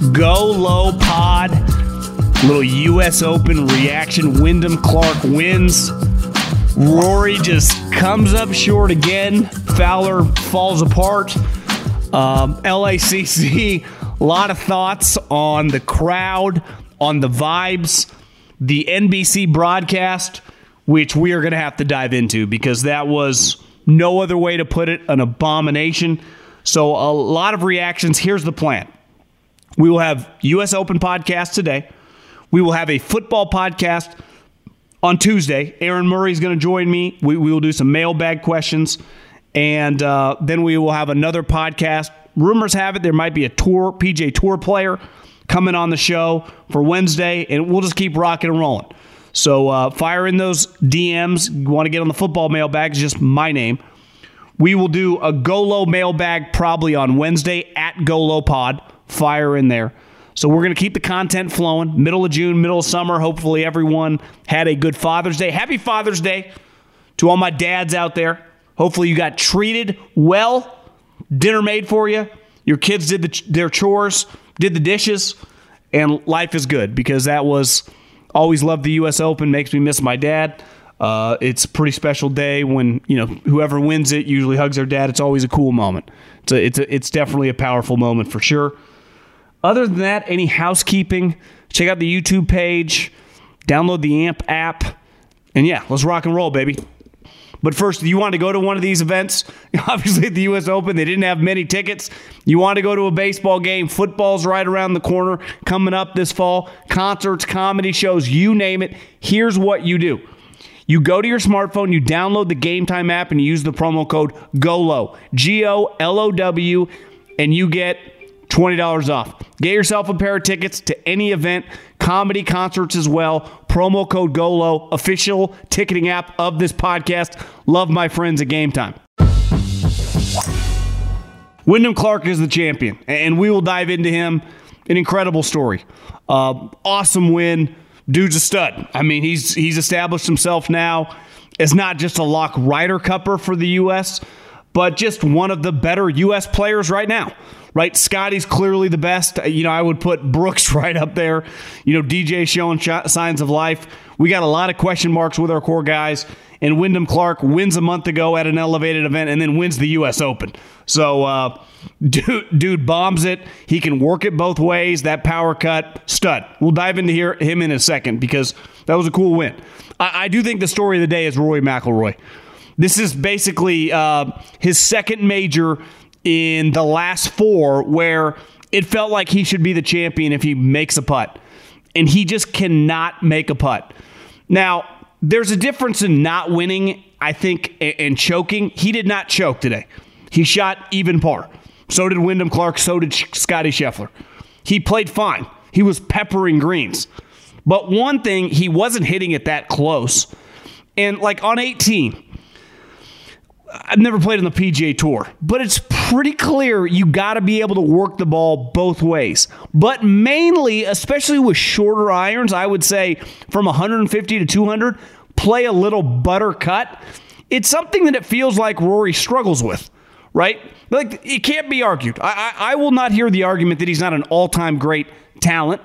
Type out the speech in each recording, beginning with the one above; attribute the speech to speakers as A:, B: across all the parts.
A: Go Low Pod, little U.S. Open reaction. Wyndham Clark wins. Rory just comes up short again. Fowler falls apart. Um, LACC, a lot of thoughts on the crowd, on the vibes, the NBC broadcast, which we are going to have to dive into because that was no other way to put it an abomination. So, a lot of reactions. Here's the plan we will have U.S. Open podcast today, we will have a football podcast on Tuesday. Aaron Murray is going to join me. We, we will do some mailbag questions. And uh, then we will have another podcast. Rumors have it there might be a tour, PGA Tour player coming on the show for Wednesday, and we'll just keep rocking and rolling. So uh, fire in those DMs. Want to get on the football mailbag? Just my name. We will do a GoLow mailbag probably on Wednesday at GoLow Pod. Fire in there. So we're going to keep the content flowing. Middle of June, middle of summer. Hopefully everyone had a good Father's Day. Happy Father's Day to all my dads out there. Hopefully you got treated well. Dinner made for you. Your kids did the, their chores, did the dishes, and life is good because that was always loved the U.S. Open. Makes me miss my dad. Uh, it's a pretty special day when you know whoever wins it usually hugs their dad. It's always a cool moment. It's a, it's a, it's definitely a powerful moment for sure. Other than that, any housekeeping? Check out the YouTube page, download the AMP app, and yeah, let's rock and roll, baby. But first, if you want to go to one of these events, obviously at the U.S. Open, they didn't have many tickets. You want to go to a baseball game, football's right around the corner coming up this fall, concerts, comedy shows, you name it. Here's what you do. You go to your smartphone, you download the Gametime app, and you use the promo code GOLOW, G O L O W, and you get $20 off. Get yourself a pair of tickets to any event, comedy concerts as well. Promo code GOLOW, official ticketing app of this podcast. Love my friends at Gametime. Wyndham Clark is the champion, and we will dive into him. An incredible story. Uh, awesome win. Dude's a stud. I mean, he's he's established himself now as not just a lock Ryder Cupper for the U.S., but just one of the better U.S. players right now. Right, Scotty's clearly the best. You know, I would put Brooks right up there. You know, DJ showing sh- signs of life. We got a lot of question marks with our core guys. And Wyndham Clark wins a month ago at an elevated event and then wins the U.S. Open. So, uh, dude, dude bombs it. He can work it both ways. That power cut, stud. We'll dive into here, him in a second because that was a cool win. I, I do think the story of the day is Rory McIlroy. This is basically uh, his second major in the last four where it felt like he should be the champion if he makes a putt. And he just cannot make a putt. Now, there's a difference in not winning, I think, and choking. He did not choke today. He shot even par. So did Wyndham Clark. So did Scotty Scheffler. He played fine. He was peppering greens. But one thing, he wasn't hitting it that close. And like on 18, I've never played on the PGA Tour, but it's pretty clear you got to be able to work the ball both ways. But mainly, especially with shorter irons, I would say from 150 to 200, play a little butter cut. It's something that it feels like Rory struggles with, right? Like it can't be argued. I, I, I will not hear the argument that he's not an all-time great talent.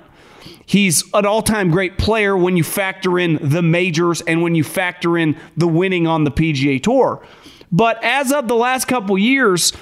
A: He's an all time great player when you factor in the majors and when you factor in the winning on the PGA Tour. But as of the last couple years,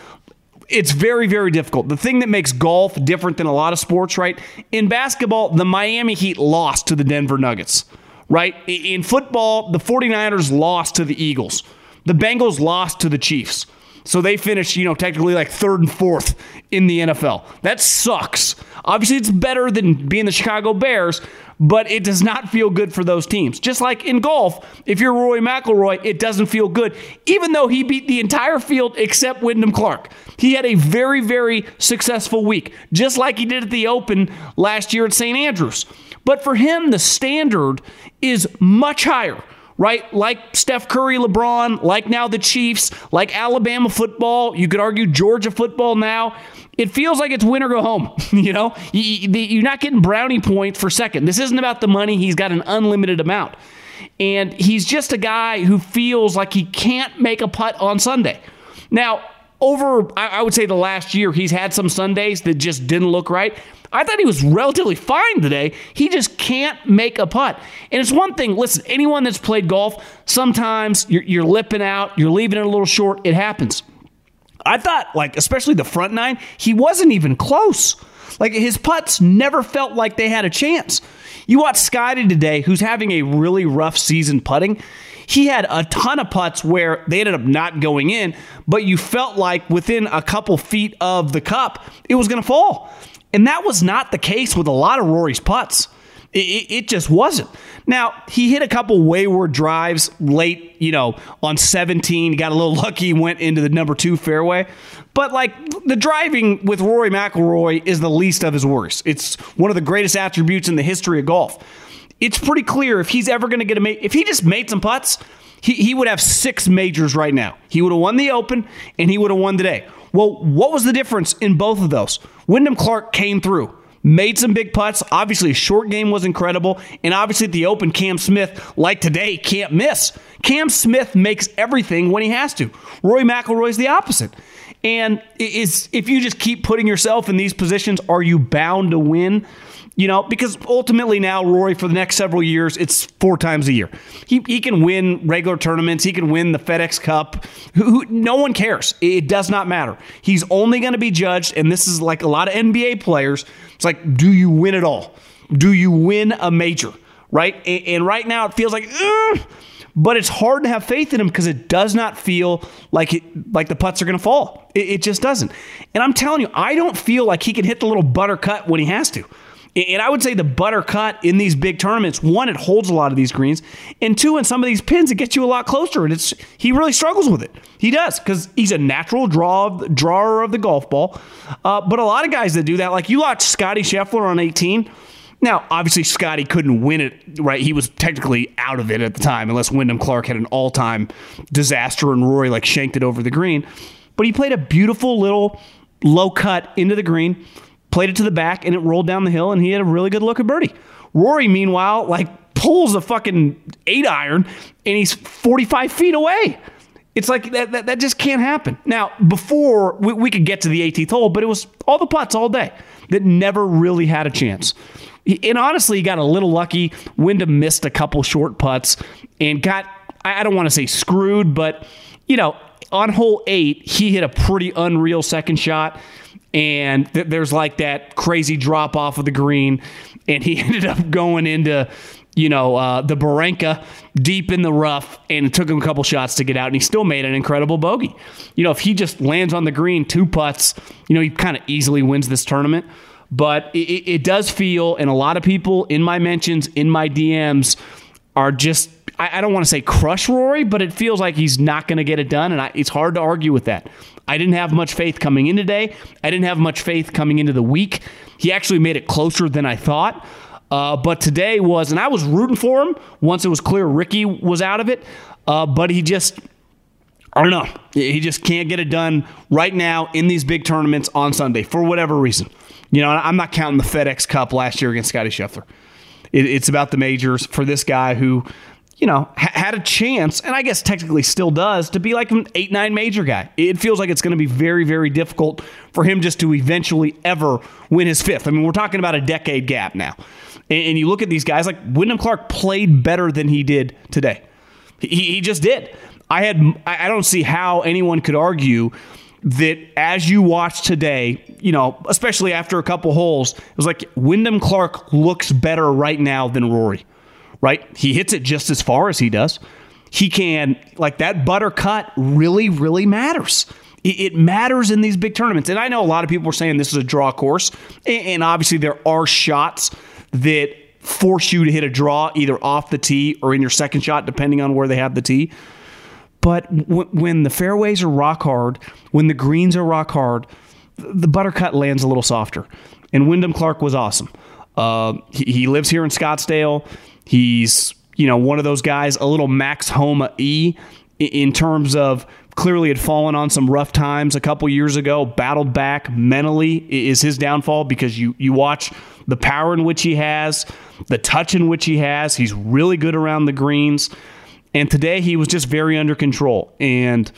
A: it's very, very difficult. The thing that makes golf different than a lot of sports, right? In basketball, the Miami Heat lost to the Denver Nuggets, right? In football, the 49ers lost to the Eagles. The Bengals lost to the Chiefs. So they finished, you know, technically like third and fourth in the NFL. That sucks. Obviously, it's better than being the Chicago Bears, but it does not feel good for those teams. Just like in golf, if you're Rory McIlroy, it doesn't feel good, even though he beat the entire field except Wyndham Clark. He had a very, very successful week, just like he did at the Open last year at St. Andrews. But for him, the standard is much higher right? Like Steph Curry, LeBron, like now the Chiefs, like Alabama football. You could argue Georgia football now. It feels like it's win or go home. you know, you're not getting brownie points for second. This isn't about the money. He's got an unlimited amount. And he's just a guy who feels like he can't make a putt on Sunday. Now, over, I would say the last year, he's had some Sundays that just didn't look right. I thought he was relatively fine today. He just can't make a putt. And it's one thing, listen, anyone that's played golf, sometimes you're, you're lipping out, you're leaving it a little short. It happens. I thought, like, especially the front nine, he wasn't even close. Like, his putts never felt like they had a chance. You watch Scotty today, who's having a really rough season putting. He had a ton of putts where they ended up not going in, but you felt like within a couple feet of the cup, it was going to fall. And that was not the case with a lot of Rory's putts. It, it, just wasn't. Now, he hit a couple wayward drives late, you know, on 17. Got a little lucky, went into the number two fairway. But, like, the driving with Rory McIlroy is the least of his worries. It's one of the greatest attributes in the history of golf. It's pretty clear if he's ever going to get a mate, if he just made some putts, he, he would have six majors right now. He would have won the Open and he would have won today. Well, what was the difference in both of those? Wyndham Clark came through made some big putts. Obviously, a short game was incredible. And obviously, at the Open, Cam Smith, like today, can't miss. Cam Smith makes everything when he has to. Rory McIlroy's the opposite. And is if you just keep putting yourself in these positions, are you bound to win? You know, because ultimately now, Rory, for the next several years, it's four times a year. He, he can win regular tournaments. He can win the FedEx Cup. Who, who, no one cares. It does not matter. He's only going to be judged, and this is like a lot of NBA players. It's like, do you win it all? Do you win a major? Right? And, and right now, it feels like, Ugh! but it's hard to have faith in him because it does not feel like it, like the putts are going to fall. It, it just doesn't. And I'm telling you, I don't feel like he can hit the little butter cut when he has to. And I would say the butter cut in these big tournaments, one, it holds a lot of these greens, and two, in some of these pins, it gets you a lot closer. And it's he really struggles with it. He does because he's a natural draw drawer of the golf ball. Uh, but a lot of guys that do that, like you watch Scotty Scheffler on 18. Now, obviously, Scotty couldn't win it, right? He was technically out of it at the time, unless Wyndham Clark had an all time disaster and Rory like shanked it over the green. But he played a beautiful little low cut into the green played it to the back, and it rolled down the hill, and he had a really good look at birdie. Rory, meanwhile, like pulls a fucking eight iron, and he's 45 feet away. It's like that, that, that just can't happen. Now, before we, we could get to the 18th hole, but it was all the putts all day that never really had a chance. And honestly, he got a little lucky. Wyndham missed a couple short putts and got, I don't want to say screwed, but, you know, on hole eight, he hit a pretty unreal second shot and th- there's like that crazy drop off of the green, and he ended up going into you know uh, the Barranca deep in the rough, and it took him a couple shots to get out, and he still made an incredible bogey. You know, if he just lands on the green two putts, you know, he kind of easily wins this tournament. But it, it does feel, and a lot of people in my mentions, in my DMs, are just I, don't want to say crush Rory, but it feels like he's not going to get it done, and I, it's hard to argue with that. I didn't have much faith coming in today. I didn't have much faith coming into the week. He actually made it closer than I thought. Uh, but today was, and I was rooting for him once it was clear Ricky was out of it. Uh, but he just, I don't know. He just can't get it done right now in these big tournaments on Sunday for whatever reason. You know, I'm not counting the FedEx Cup last year against Scotty Scheffler. It, it's about the majors for this guy who you know, ha- had a chance, and I guess technically still does, to be like an 8 9 major guy. It feels like it's going to be very, very difficult for him just to eventually ever win his fifth. I mean, we're talking about a decade gap now. And, and you look at these guys, like Wyndham Clark played better than he did today. He, he just did. I had I don't see how anyone could argue that as you watch today, you know, especially after a couple holes, it was like Wyndham Clark looks better right now than Rory, right? He hits it just as far as he does. He can, like that butter cut really, really matters. It matters in these big tournaments. And I know a lot of people are saying this is a draw course. And obviously, there are shots that force you to hit a draw either off the tee or in your second shot, depending on where they have the tee. But when the fairways are rock hard, when the greens are rock hard, the buttercut lands a little softer. And Wyndham Clark was awesome. Uh, he, he, lives here in Scottsdale. He's you know one of those guys, a little Max Homa e in terms of clearly had fallen on some rough times a couple years ago. Battled back mentally is his downfall because you you watch the power in which he has, the touch in which he has. He's really good around the greens. And today he was just very under control. And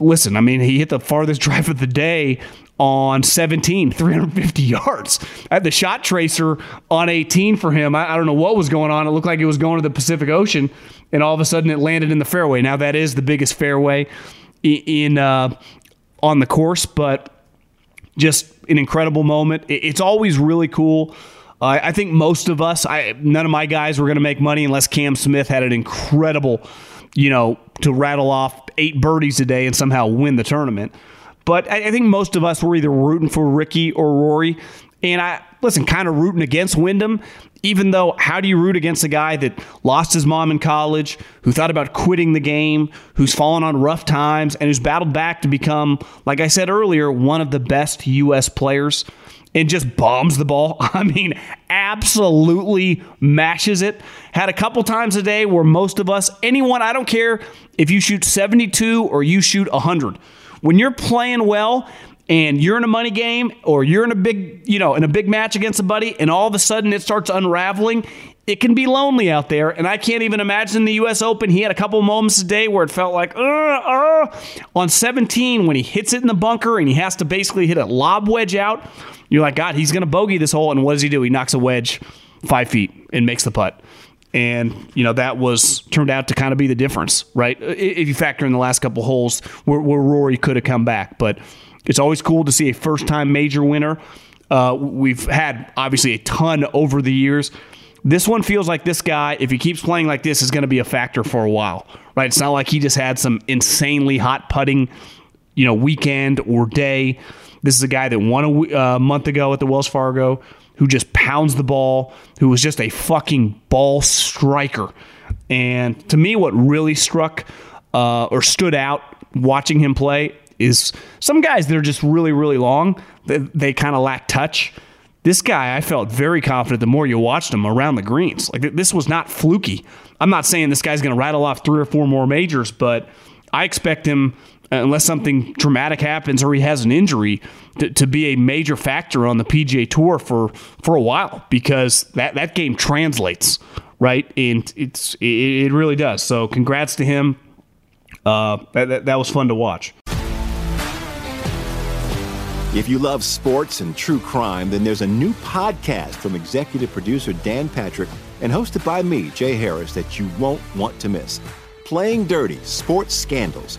A: listen, I mean, he hit the farthest drive of the day on 17, 350 yards. I had the shot tracer on 18 for him. I, I, don't know what was going on. It looked like it was going to the Pacific Ocean, and all of a sudden it landed in the fairway. Now that is the biggest fairway in, in uh, on the course, but just an incredible moment. It, it's always really cool uh, I think most of us, I none of my guys were going to make money unless Cam Smith had an incredible, you know, to rattle off eight birdies a day and somehow win the tournament. But I, I think most of us were either rooting for Ricky or Rory. And I listen, kind of rooting against Wyndham, even though how do you root against a guy that lost his mom in college, who thought about quitting the game, who's fallen on rough times, and who's battled back to become, like I said earlier, one of the best U.S. players and just bombs the ball. I mean, absolutely mashes it. Had a couple times a day where most of us, anyone, I don't care if you shoot 72 or you shoot 100. When you're playing well and you're in a money game or you're in a big, you know, in a big match against somebody and all of a sudden it starts unraveling, it can be lonely out there. And I can't even imagine the U.S. Open. He had a couple moments today where it felt like, uh, uh. on 17 when he hits it in the bunker and he has to basically hit a lob wedge out you're like, God, he's going to bogey this hole. And what does he do? He knocks a wedge five feet and makes the putt. And, you know, that was turned out to kind of be the difference, right? If you factor in the last couple holes where, where Rory could have come back. But it's always cool to see a first time major winner. Uh, we've had, obviously, a ton over the years. This one feels like this guy, if he keeps playing like this, is going to be a factor for a while, right? It's not like he just had some insanely hot putting, you know, weekend or day. This is a guy that won a uh, month ago at the Wells Fargo, who just pounds the ball, who was just a fucking ball striker. And to me, what really struck uh, or stood out watching him play is some guys that are just really, really long. They, they kind of lack touch. This guy, I felt very confident the more you watched him around the greens. Like this was not fluky. I'm not saying this guy's going to rattle off three or four more majors, but I expect him unless something dramatic happens or he has an injury, to, to, be a major factor on the PGA Tour for for a while because that that game translates right, and it's it, really does. So congrats to him. Uh, that, that, that was fun to watch.
B: If you love sports and true crime, then there's a new podcast from executive producer Dan Patrick and hosted by me, Jay Harris, that you won't want to miss. Playing Dirty Sports Scandals.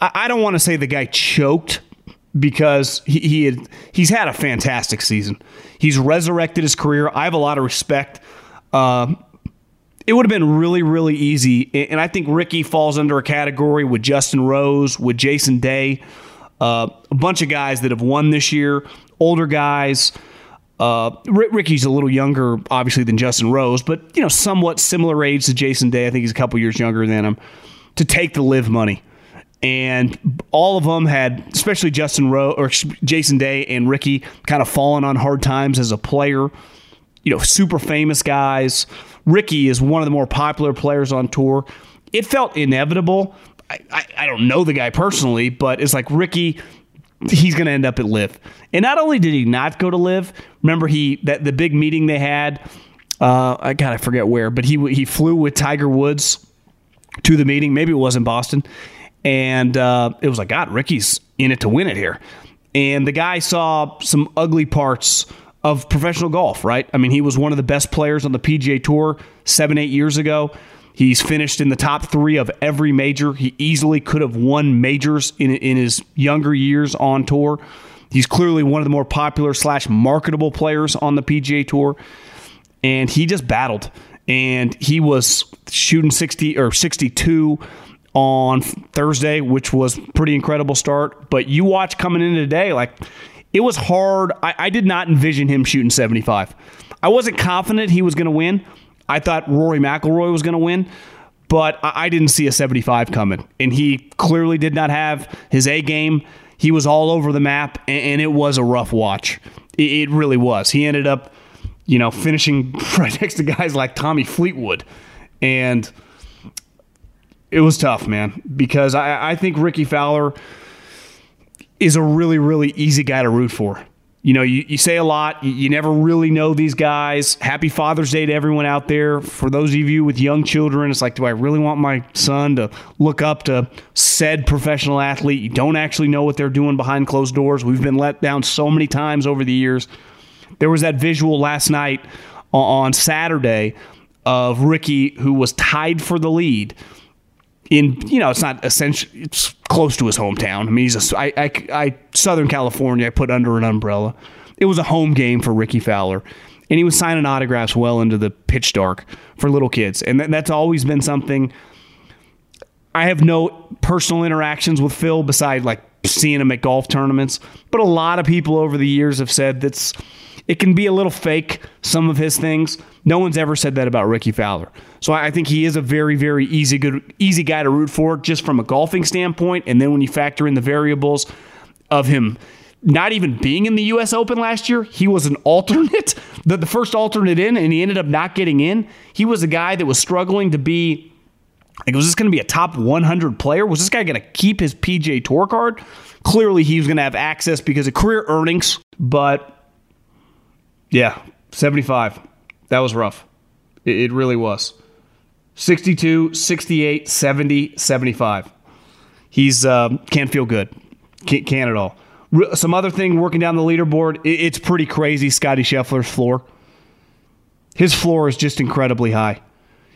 A: I, I don't want to say the guy choked because he, he had he's had a fantastic season. He's resurrected his career. I have a lot of respect. Uh, it would have been really, really easy, and I think Ricky falls under a category with Justin Rose, with Jason Day, uh, a bunch of guys that have won this year, older guys. Uh, Ricky's a little younger, obviously, than Justin Rose, but you know, somewhat similar age to Jason Day. I think he's a couple years younger than him. To take the LIV money, and all of them had, especially Justin Rose or Jason Day and Ricky, kind of fallen on hard times as a player. You know, super famous guys. Ricky is one of the more popular players on tour. It felt inevitable. I, I, I don't know the guy personally, but it's like Ricky he's going to end up at LIV. And not only did he not go to LIV, remember he that the big meeting they had. Uh, I got I forget where, but he he flew with Tiger Woods to the meeting. Maybe it was in Boston, and uh, it was like God, Ricky's in it to win it here. And the guy saw some ugly parts of professional golf. Right? I mean, he was one of the best players on the PGA Tour seven eight years ago. He's finished in the top three of every major. He easily could have won majors in, in his younger years on tour. He's clearly one of the more popular slash marketable players on the PGA Tour, and he just battled. And he was shooting 60 or 62 on Thursday, which was pretty incredible start. But you watch coming into today, like it was hard. I, I did not envision him shooting 75. I wasn't confident he was going to win. I thought Rory McIlroy was going to win, but I didn't see a 75 coming. And he clearly did not have his A game. He was all over the map, and it was a rough watch. It really was. He ended up, you know, finishing right next to guys like Tommy Fleetwood. And it was tough, man, because I, I think Ricky Fowler is a really, really easy guy to root for you know, you, you say a lot. You, you, never really know these guys. Happy Father's Day to everyone out there. For those of you with young children, it's like, do I really want my son to look up to said professional athlete? You don't actually know what they're doing behind closed doors. We've been let down so many times over the years. There was that visual last night on Saturday of Ricky, who was tied for the lead in you know it's not essential it's close to his hometown. I mean he's a I, I, I southern california i put under an umbrella. It was a home game for ricky fowler and he was signing autographs well into the pitch dark for little kids. And that's always been something i have no personal interactions with phil beside like seeing him at golf tournaments but a lot of people over the years have said that's it can be a little fake some of his things no one's ever said that about Ricky Fowler. So I think he is a very, very easy, good, easy guy to root for, just from a golfing standpoint. And then when you factor in the variables of him not even being in the U.S. Open last year, he was an alternate, the, the first alternate in, and he ended up not getting in. He was a guy that was struggling to be. Like, was this going to be a top 100 player? Was this guy going to keep his PGA Tour card? Clearly, he was going to have access because of career earnings. But yeah, 75. That was rough. It, it really was. 62, 68, 70, 75. He's uh, can't feel good. Can't, can't at all. Some other thing working down the leaderboard, it, it's pretty crazy. Scotty Scheffler's floor. His floor is just incredibly high.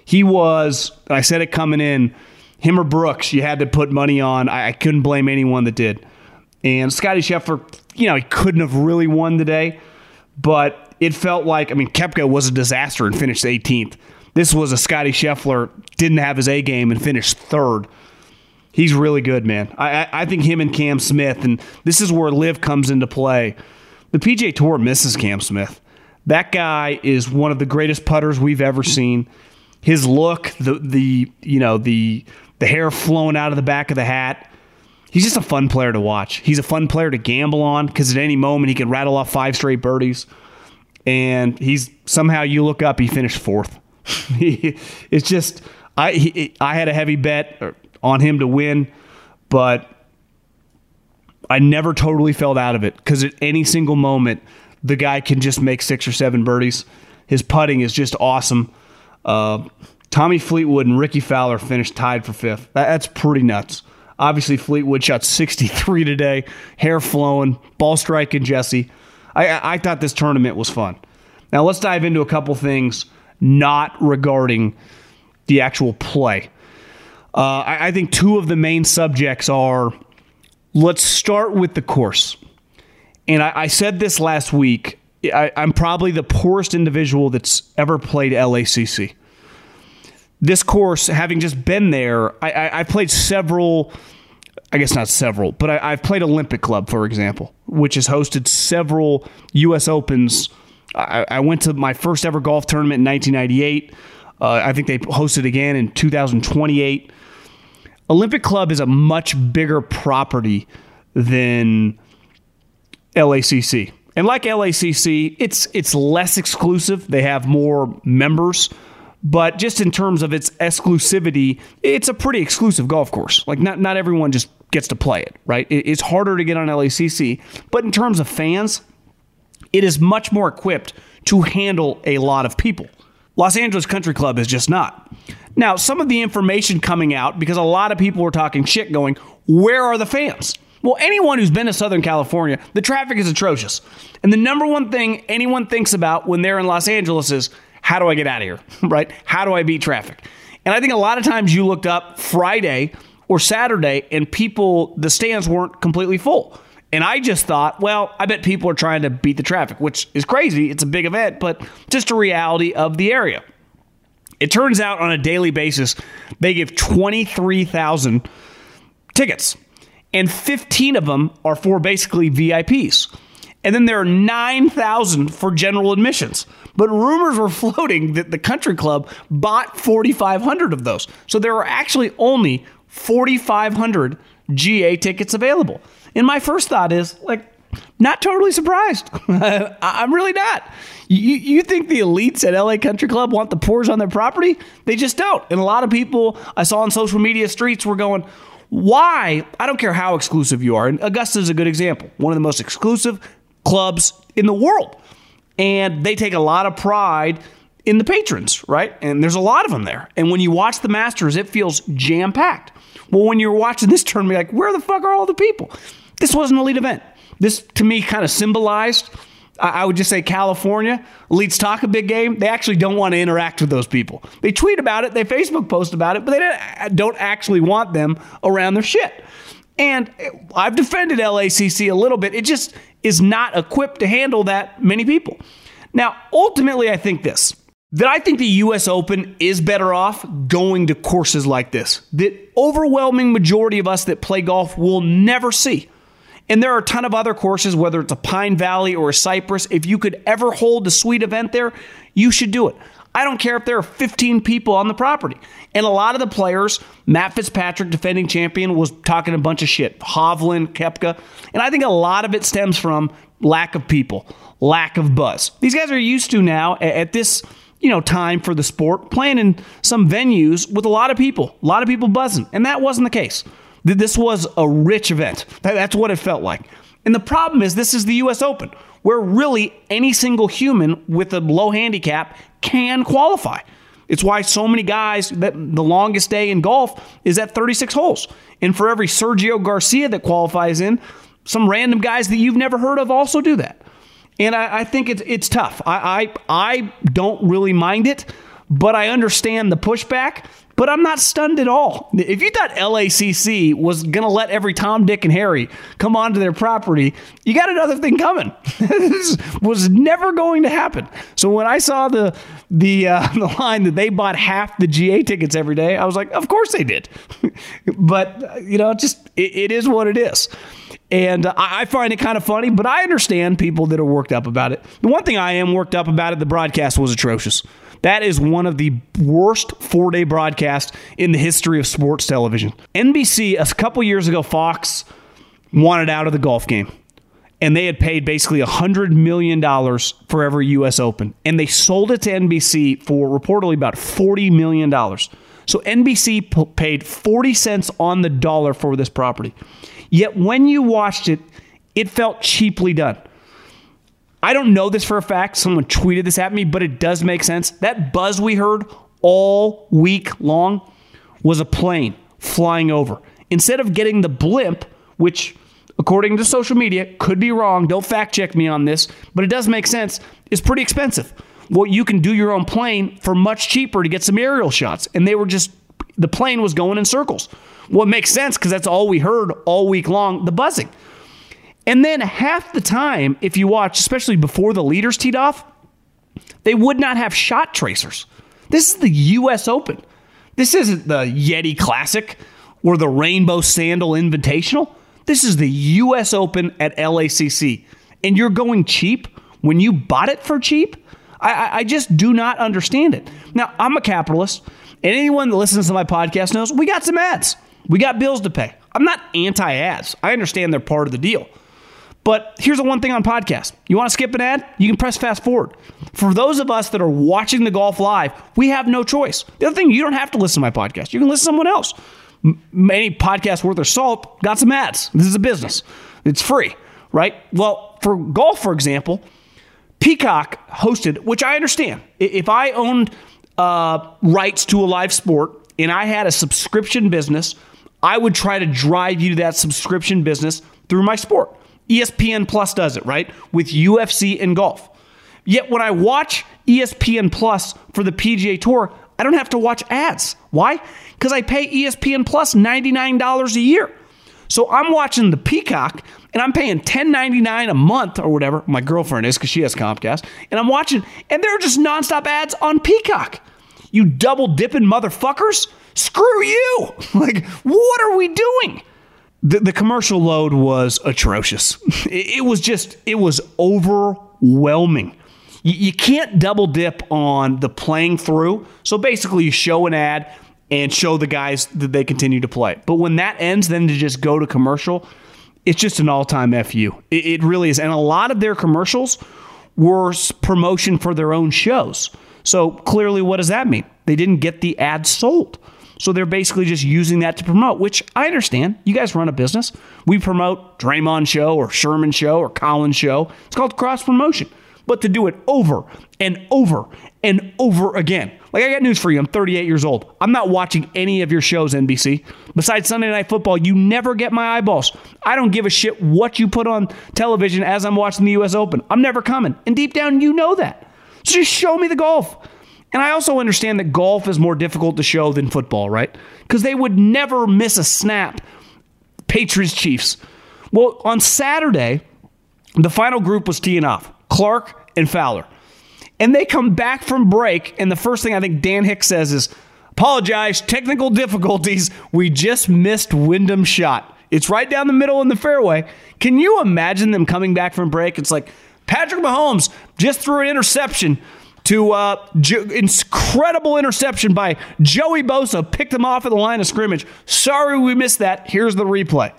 A: He was, I said it coming in, him or Brooks, you had to put money on. I, I couldn't blame anyone that did. And Scotty Scheffler, you know, he couldn't have really won today, but it felt like, I mean, Koepka was a disaster and finished 18th. This was a Scotty Scheffler, didn't have his A game and finished third. He's really good, man. I, I think him and Cam Smith, and this is where LIV comes into play. The PGA Tour misses Cam Smith. That guy is one of the greatest putters we've ever seen. His look, the the you know the the hair flowing out of the back of the hat. He's just a fun player to watch. He's a fun player to gamble on because at any moment he could rattle off five straight birdies and he's somehow you look up he finished fourth. it's just I he, I had a heavy bet on him to win, but I never totally felt out of it because at any single moment the guy can just make six or seven birdies. His putting is just awesome. Uh, Tommy Fleetwood and Ricky Fowler finished tied for fifth. That, that's pretty nuts. Obviously, Fleetwood shot 63 today, hair flowing, ball striking Jesse. I, I thought this tournament was fun. Now let's dive into a couple things not regarding the actual play. Uh, I, I think two of the main subjects are let's start with the course. And I, I said this last week. I, I'm probably the poorest individual that's ever played LACC. This course, having just been there, I, I, I played several. I guess not several, but I, have played Olympic Club, for example, which has hosted several U.S. Opens. I, I went to my first ever golf tournament in 1998. Uh, I think they hosted again in 2028. Olympic Club is a much bigger property than LACC. And like LACC, it's it's less exclusive. They have more members, but just in terms of its exclusivity, it's a pretty exclusive golf course. Like not not everyone just gets to play it, right? It's harder to get on LACC, but in terms of fans, it is much more equipped to handle a lot of people. Los Angeles Country Club is just not. Now, some of the information coming out, because a lot of people were talking shit going, where are the fans? Well, anyone who's been to Southern California, the traffic is atrocious. And the number one thing anyone thinks about when they're in Los Angeles is, how do I get out of here? right? How do I beat traffic? And I think a lot of times you looked up Friday or Saturday and people, the stands weren't completely full. And I just thought, well, I bet people are trying to beat the traffic, which is crazy. It's a big event, but just a reality of the area. It turns out on a daily basis, they give 23,000 tickets, and 15 of them are for basically VIPs. And then there are 9,000 for general admissions. But rumors were floating that the country club bought 4,500 of those. So there are actually only 4,500 GA tickets available. And my first thought is like, not totally surprised. I'm really not. You, you think the elites at LA Country Club want the poors on their property? They just don't. And a lot of people I saw on social media streets were going, why? I don't care how exclusive you are. And Augusta is a good example. One of the most exclusive clubs in the world. And they take a lot of pride in the patrons, right? And there's a lot of them there. And when you watch the Masters, it feels jam packed. Well, when you're watching this tournament, like, where the fuck are all the people? This was an elite event. This, to me, kind of symbolized, I would just say California. Elites talk a big game. They actually don't want to interact with those people. They tweet about it, they Facebook post about it, but they don't uh, actually want them around their shit. And eh, I've defended LACC a little bit. It just is not equipped to handle that many people. Now, ultimately, I think this that I think the US Open is better off going to courses like this that overwhelming majority of us that play golf will never see. And there are a ton of other courses, whether it's a Pine Valley or a Cypress. If you could ever hold a sweet event there, you should do it. I don't care if there are 15 people on the property. And a lot of the players, Matt Fitzpatrick, defending champion, was talking a bunch of shit. Hovland, Koepka. And I think a lot of it stems from lack of people, lack of buzz. These guys are used to now at this you know time for the sport playing in some venues with a lot of people a lot of people buzzing and that wasn't the case this was a rich event. That's what it felt like. And the problem is, this is the US Open, where really any single human with a low handicap can qualify. It's why so many guys that the longest day in golf is at 36 holes. And for every Sergio Garcia that qualifies in, some random guys that you've never heard of also do that. And I, I think it's it's tough. I, I I don't really mind it, but I understand the pushback but I'm not stunned at all. If you thought LACC was going to let every Tom, Dick, and Harry come onto their property, you got another thing coming. this was never going to happen. So when I saw the the uh, the line that they bought half the GA tickets every day, I was like, of course they did. but you know, just it, it is what it is. And uh, I find it kind of funny, but I understand people that are worked up about it. The one thing I am worked up about it, the broadcast was atrocious. That is one of the worst four day broadcasts in the history of sports television. NBC, a couple years ago, Fox wanted out of the golf game. And they had paid basically $100 million for every U.S. Open. And they sold it to NBC for reportedly about $40 million. So NBC paid 40 cents on the dollar for this property. Yet when you watched it, it felt cheaply done. I don't know this for a fact. Someone tweeted this at me, but it does make sense. That buzz we heard all week long was a plane flying over. Instead of getting the blimp, which according to social media, could be wrong. Don't fact check me on this, but it does make sense. Is pretty expensive. Well, you can do your own plane for much cheaper to get some aerial shots, and they were just the plane was going in circles. Well, it makes sense because that's all we heard all week long the buzzing. And then half the time, if you watch, especially before the leaders teed off, they would not have shot tracers. This is the U.S. Open. This isn't the Yeti Classic or the Rainbow Sandal Invitational. This is the U.S. Open at LACC. And you're going cheap when you bought it for cheap? I, I just do not understand it. Now, I'm a capitalist, and anyone that listens to my podcast knows we got some ads. We got bills to pay. I'm not anti ads, I understand they're part of the deal. But here's the one thing on podcast. You want to skip an ad? You can press fast forward. For those of us that are watching the golf live, we have no choice. The other thing, you don't have to listen to my podcast. You can listen to someone else. Any podcast worth their salt got some ads. This is a business. It's free, right? Well, for golf, for example, Peacock hosted, which I understand. If I owned uh, rights to a live sport and I had a subscription business, I would try to drive you to that subscription business through my sport. ESPN Plus does it, right? With UFC and golf. Yet when I watch ESPN Plus for the PGA Tour, I don't have to watch ads. Why? Because I pay ESPN Plus $99 a year. So I'm watching the Peacock and I'm paying $10.99 a month or whatever. My girlfriend is because she has Comcast. And I'm watching, and there are just nonstop ads on Peacock. You double dipping motherfuckers? Screw you! Like, what are we doing? the, the commercial load was atrocious. It, it was just, it was overwhelming. You, you can't double dip on the playing through. So basically, you show an ad and show the guys that they continue to play. But when that ends, then to just go to commercial, it's just an all time FU. It, it really is. And a lot of their commercials were promotion for their own shows. So clearly, what does that mean? They didn't get the ad sold. So they're basically just using that to promote, which I understand. You guys run a business. We promote Draymond show or Sherman show or Collins show. It's called cross promotion. But to do it over and over and over again. Like I got news for you. I'm 38 years old. I'm not watching any of your shows, NBC. Besides Sunday Night Football, you never get my eyeballs. I don't give a shit what you put on television as I'm watching the US Open. I'm never coming. And deep down you know that. So just show me the golf. And I also understand that golf is more difficult to show than football, right? Because they would never miss a snap. Patriots Chiefs. Well, on Saturday, the final group was teeing off Clark and Fowler. And they come back from break, and the first thing I think Dan Hicks says is, Apologize, technical difficulties. We just missed Wyndham's shot. It's right down the middle in the fairway. Can you imagine them coming back from break? It's like Patrick Mahomes just threw an interception to uh, jo- incredible interception by Joey Bosa, picked him off at the line of scrimmage. Sorry we missed that. Here's the replay.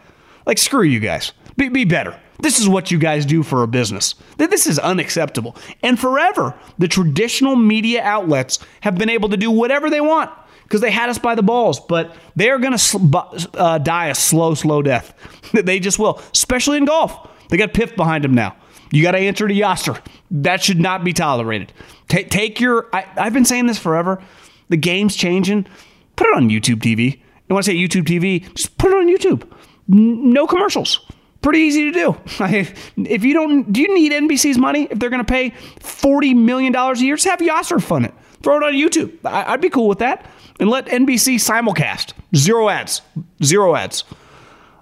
A: Like, screw you guys. Be, be better. This is what you guys do for a business. This is unacceptable. And forever, the traditional media outlets have been able to do whatever they want because they had us by the balls, but they're going to uh, die a slow, slow death. they just will, especially in golf. They got PIF behind them now. You got to answer to Yasser. That should not be tolerated. T- take your. I, I've been saying this forever. The game's changing. Put it on YouTube TV. And when I say YouTube TV, just put it on YouTube. No commercials. Pretty easy to do. if you don't, do you need NBC's money if they're going to pay $40 million a year? Just have Yasser fund it. Throw it on YouTube. I, I'd be cool with that. And let NBC simulcast. Zero ads. Zero ads.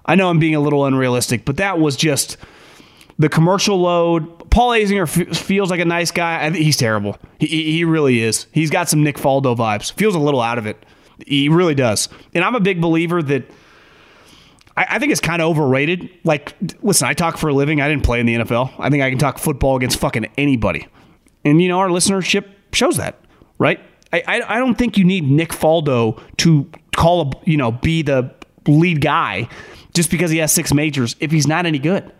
A: I know I'm being a little unrealistic, but that was just the commercial load. Paul Azinger f- feels like a nice guy. He's terrible. He, he really is. He's got some Nick Faldo vibes. Feels a little out of it. He really does. And I'm a big believer that I, I think it's kind of overrated. Like, listen, I talk for a living. I didn't play in the NFL. I think I can talk football against fucking anybody. And, you know, our listenership shows that, right? I, I, I don't think you need Nick Faldo to call, a, you know, be the lead guy just because he has six majors if he's not any good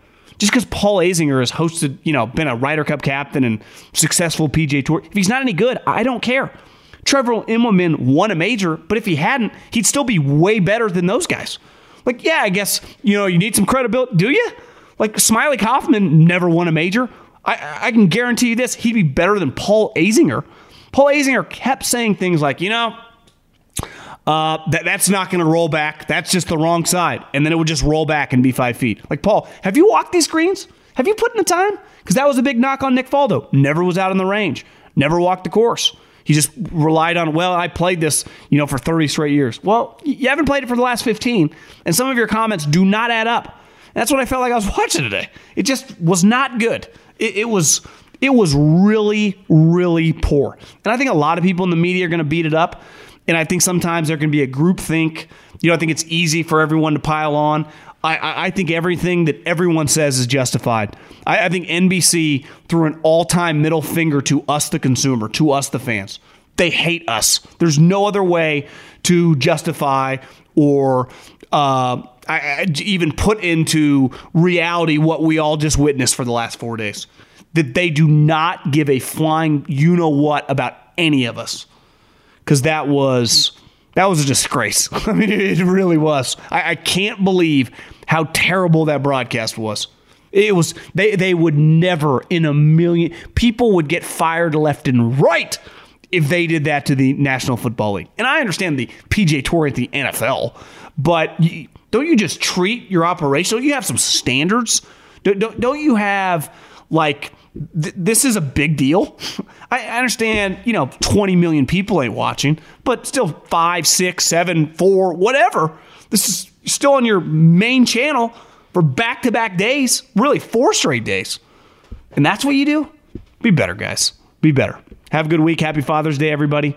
A: just because Paul Azinger has hosted, you know, been a Ryder Cup captain and successful PGA Tour, if he's not any good, I don't care. Trevor Immelman won a major, but if he hadn't, he'd still be way better than those guys. Like, yeah, I guess, you know, you need some credibility. Do you? Like, Smylie Kaufman never won a major. I, I can guarantee you this, he'd be better than Paul Azinger. Paul Azinger kept saying things like, you know, uh, that that's not going to roll back. That's just the wrong side, and then it would just roll back and be five feet. Like Paul, have you walked these greens? Have you put in the time? Because that was a big knock on Nick Faldo. Never was out on the range. Never walked the course. He just relied on, well, I played this, you know, for 30 straight years. Well, you haven't played it for the last 15, and some of your comments do not add up. That's what I felt like I was watching today. It just was not good. It, it was it was really, really poor. And I think a lot of people in the media are going to beat it up. And I think sometimes there can be a group think. You know, I think it's easy for everyone to pile on. I, I think everything that everyone says is justified. I, I think NBC threw an all time middle finger to us, the consumer, to us, the fans. They hate us. There's no other way to justify or uh, I, even put into reality what we all just witnessed for the last four days. That they do not give a flying you know what about any of us. Because that was that was a disgrace. I mean, it really was. I, I can't believe how terrible that broadcast was. It was they they would never in a million people would get fired left and right if they did that to the National Football League. And I understand the PGA Tour at the NFL, but don't you just treat your operation? Don't you have some standards? Don't, don't, don't you have like th- this is a big deal? I understand, you know, 20 million people ain't watching, but still five, six, seven, four, whatever. This is still on your main channel for back to back days, really four straight days. And that's what you do? Be better, guys. Be better. Have a good week. Happy Father's Day, everybody.